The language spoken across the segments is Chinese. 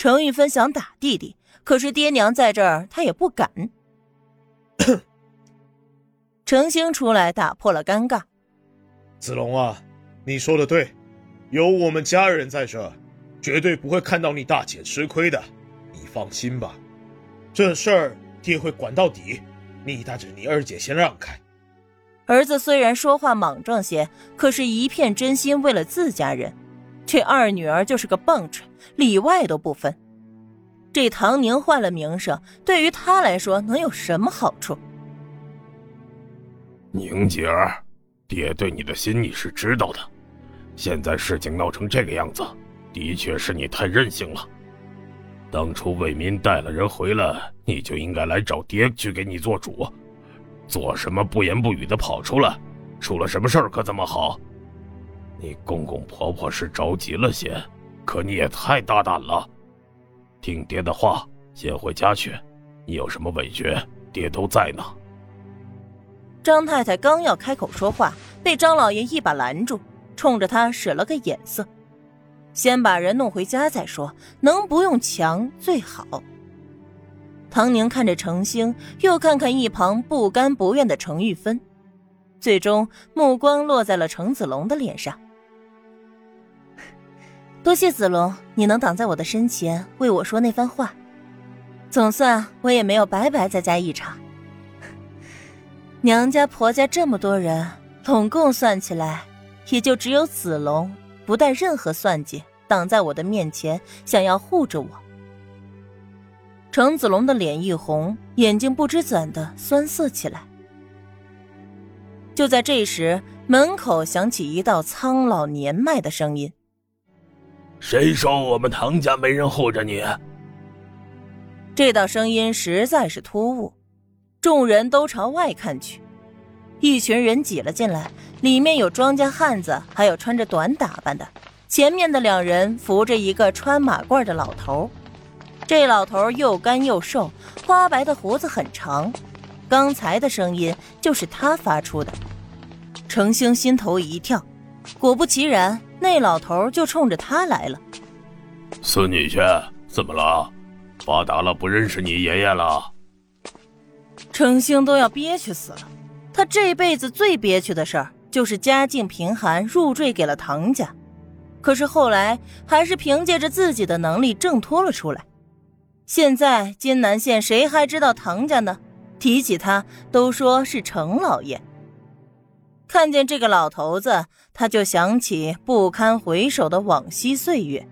程玉芬想打弟弟，可是爹娘在这儿，他也不敢。程兴出来打破了尴尬。子龙啊，你说的对，有我们家人在这，绝对不会看到你大姐吃亏的。你放心吧，这事儿爹会管到底。你带着你二姐先让开。儿子虽然说话莽撞些，可是一片真心为了自家人。这二女儿就是个棒槌，里外都不分。这唐宁换了名声，对于他来说能有什么好处？宁姐儿，爹对你的心你是知道的。现在事情闹成这个样子，的确是你太任性了。当初为民带了人回来，你就应该来找爹去给你做主。做什么不言不语的跑出来？出了什么事儿可怎么好？你公公婆婆是着急了些，可你也太大胆了。听爹的话，先回家去。你有什么委屈，爹都在呢。张太太刚要开口说话，被张老爷一把拦住，冲着他使了个眼色：“先把人弄回家再说，能不用强最好。”唐宁看着程兴，又看看一旁不甘不愿的程玉芬，最终目光落在了程子龙的脸上。多谢子龙，你能挡在我的身前为我说那番话，总算我也没有白白再加一场。娘家婆家这么多人，总共算起来，也就只有子龙不带任何算计，挡在我的面前，想要护着我。程子龙的脸一红，眼睛不知怎的酸涩起来。就在这时，门口响起一道苍老年迈的声音：“谁说我们唐家没人护着你？”这道声音实在是突兀，众人都朝外看去，一群人挤了进来，里面有庄稼汉子，还有穿着短打扮的。前面的两人扶着一个穿马褂的老头。这老头又干又瘦，花白的胡子很长。刚才的声音就是他发出的。程兴心头一跳，果不其然，那老头就冲着他来了。孙女婿，怎么了？发达了不认识你爷爷了？程兴都要憋屈死了。他这辈子最憋屈的事儿，就是家境贫寒，入赘给了唐家。可是后来，还是凭借着自己的能力挣脱了出来。现在金南县谁还知道唐家呢？提起他，都说是程老爷。看见这个老头子，他就想起不堪回首的往昔岁月。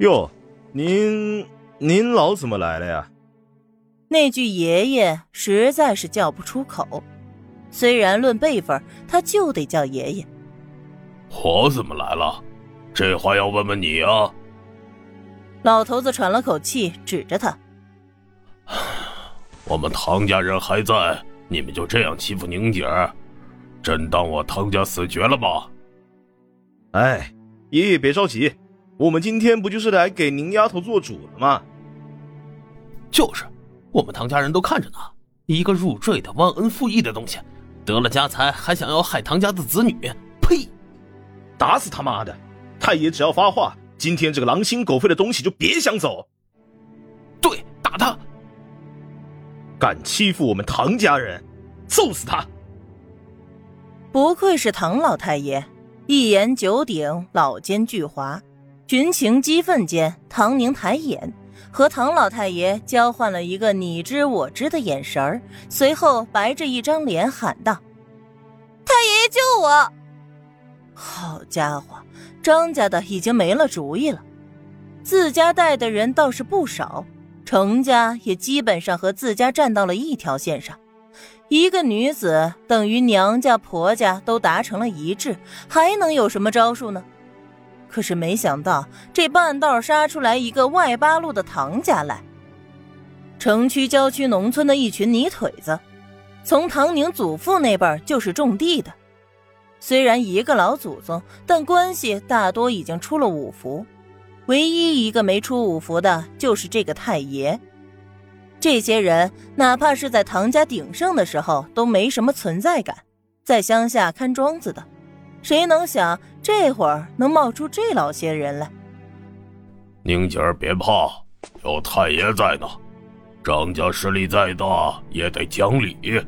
哟，您您老怎么来了呀？那句爷爷实在是叫不出口，虽然论辈分，他就得叫爷爷。我怎么来了？这话要问问你啊。老头子喘了口气，指着他：“ 我们唐家人还在，你们就这样欺负宁姐儿，真当我唐家死绝了吗？”哎，爷爷别着急，我们今天不就是来给宁丫头做主的吗？就是，我们唐家人都看着呢。一个入赘的忘恩负义的东西，得了家财还想要害唐家的子女，呸！打死他妈的！太爷只要发话。今天这个狼心狗肺的东西就别想走。对，打他！敢欺负我们唐家人，揍死他！不愧是唐老太爷，一言九鼎，老奸巨猾。群情激愤间，唐宁抬眼，和唐老太爷交换了一个你知我知的眼神儿，随后白着一张脸喊道：“太爷爷救我！”好家伙！张家的已经没了主意了，自家带的人倒是不少，程家也基本上和自家站到了一条线上。一个女子等于娘家婆家都达成了一致，还能有什么招数呢？可是没想到这半道杀出来一个外八路的唐家来。城区、郊区、农村的一群泥腿子，从唐宁祖父那辈就是种地的。虽然一个老祖宗，但关系大多已经出了五福，唯一一个没出五福的就是这个太爷。这些人哪怕是在唐家鼎盛的时候都没什么存在感，在乡下看庄子的，谁能想这会儿能冒出这老些人来？宁姐儿别怕，有太爷在呢。张家势力再大，也得讲理。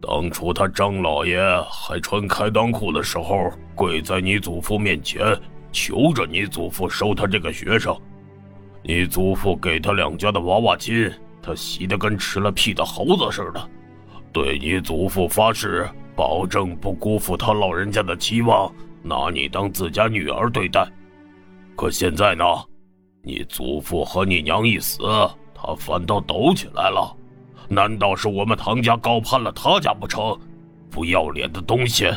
当初他张老爷还穿开裆裤的时候，跪在你祖父面前，求着你祖父收他这个学生。你祖父给他两家的娃娃亲，他喜得跟吃了屁的猴子似的，对你祖父发誓，保证不辜负他老人家的期望，拿你当自家女儿对待。可现在呢，你祖父和你娘一死，他反倒抖起来了。难道是我们唐家高攀了他家不成？不要脸的东西！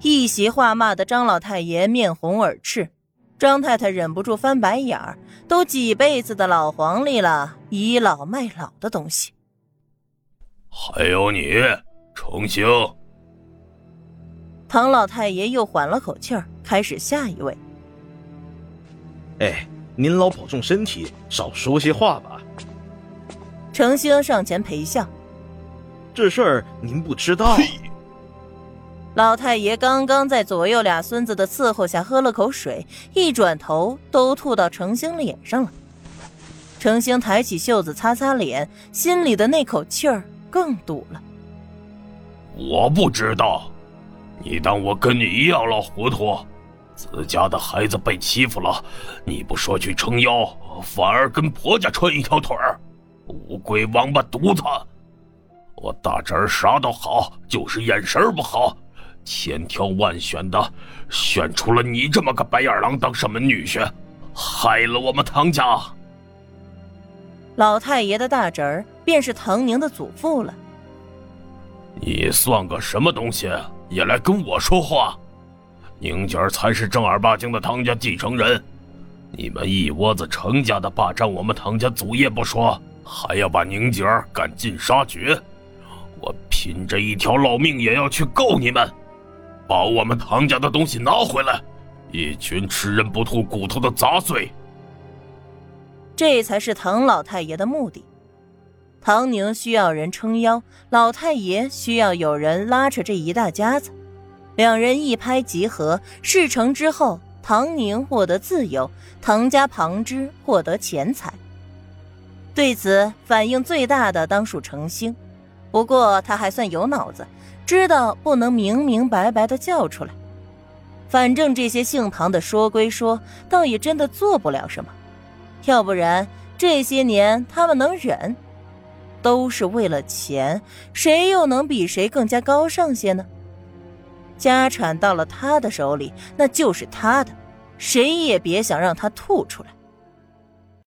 一席话骂得张老太爷面红耳赤。张太太忍不住翻白眼儿，都几辈子的老黄历了，倚老卖老的东西。还有你，程兴。唐老太爷又缓了口气儿，开始下一位。哎，您老保重身体，少说些话吧。程兴上前陪笑。这事儿您不知道。老太爷刚刚在左右俩孙子的伺候下喝了口水，一转头都吐到程兴脸上了。程兴抬起袖子擦擦脸，心里的那口气儿更堵了。我不知道，你当我跟你一样老糊涂？自家的孩子被欺负了，你不说去撑腰，反而跟婆家穿一条腿儿，乌龟王八犊子！我大侄儿啥都好，就是眼神不好。千挑万选的选出了你这么个白眼狼当上门女婿，害了我们唐家。老太爷的大侄儿便是唐宁的祖父了。你算个什么东西，也来跟我说话？宁姐儿才是正儿八经的唐家继承人，你们一窝子程家的霸占我们唐家祖业不说，还要把宁姐儿赶尽杀绝，我拼着一条老命也要去告你们！把我们唐家的东西拿回来！一群吃人不吐骨头的杂碎！这才是唐老太爷的目的。唐宁需要人撑腰，老太爷需要有人拉扯这一大家子。两人一拍即合，事成之后，唐宁获得自由，唐家旁支获得钱财。对此反应最大的当属程兴，不过他还算有脑子。知道不能明明白白的叫出来，反正这些姓唐的说归说，倒也真的做不了什么。要不然这些年他们能忍，都是为了钱，谁又能比谁更加高尚些呢？家产到了他的手里，那就是他的，谁也别想让他吐出来。